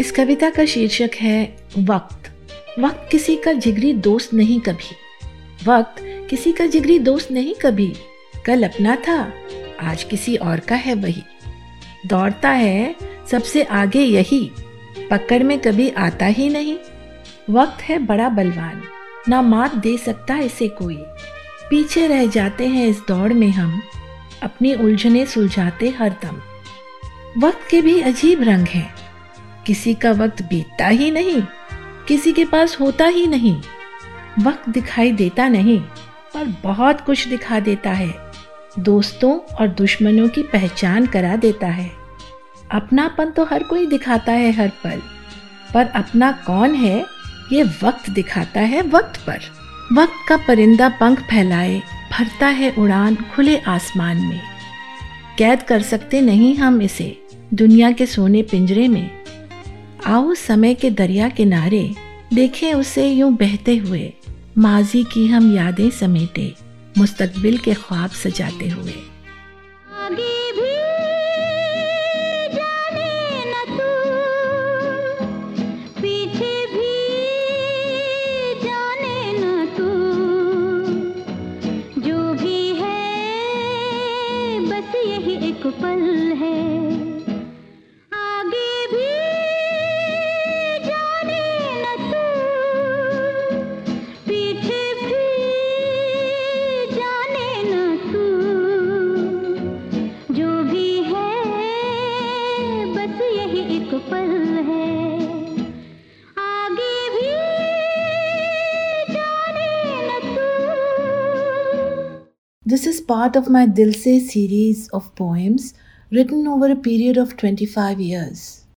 इस कविता का शीर्षक है वक्त। वक्त किसी का जिगरी दोस्त नहीं कभी। वक्त किसी का जिगरी दोस्त नहीं कभी। कल अपना था, आज किसी और का है वही। दौड़ता है, सबसे आगे यही। पकड़ में कभी आता ही नहीं। वक्त है बड़ा बलवान, ना मात दे सकता इसे कोई। पीछे रह जाते हैं इस दौड़ में हम, अपनी उलझने सुलझाते हर दम। वक्त के भी अजीब रंग हैं किसी का वक्त बीतता ही नहीं, किसी के पास होता ही नहीं। वक्त दिखाई देता नहीं, पर बहुत कुछ दिखा देता है। दोस्तों और दुश्मनों की पहचान करा देता है। अपनापन तो हर कोई दिखाता है हर पल, पर अपना कौन है, ये वक्त दिखाता है वक्त पर। वक्त का परिंदा पंख फैलाए, भरता है उड़ान खुले आसमान में। कैद कर सकते नहीं हम इसे, दुनिया के सोने पिंजरे में। आओ समय के दरिया किनारे, देखें उसे यूँ बहते हुए। माजी की हम यादें समेटे, मुस्तकबिल के ख्वाब सजाते हुए। पल है। This is part of my Dil Se series of poems written over a period of 25 years.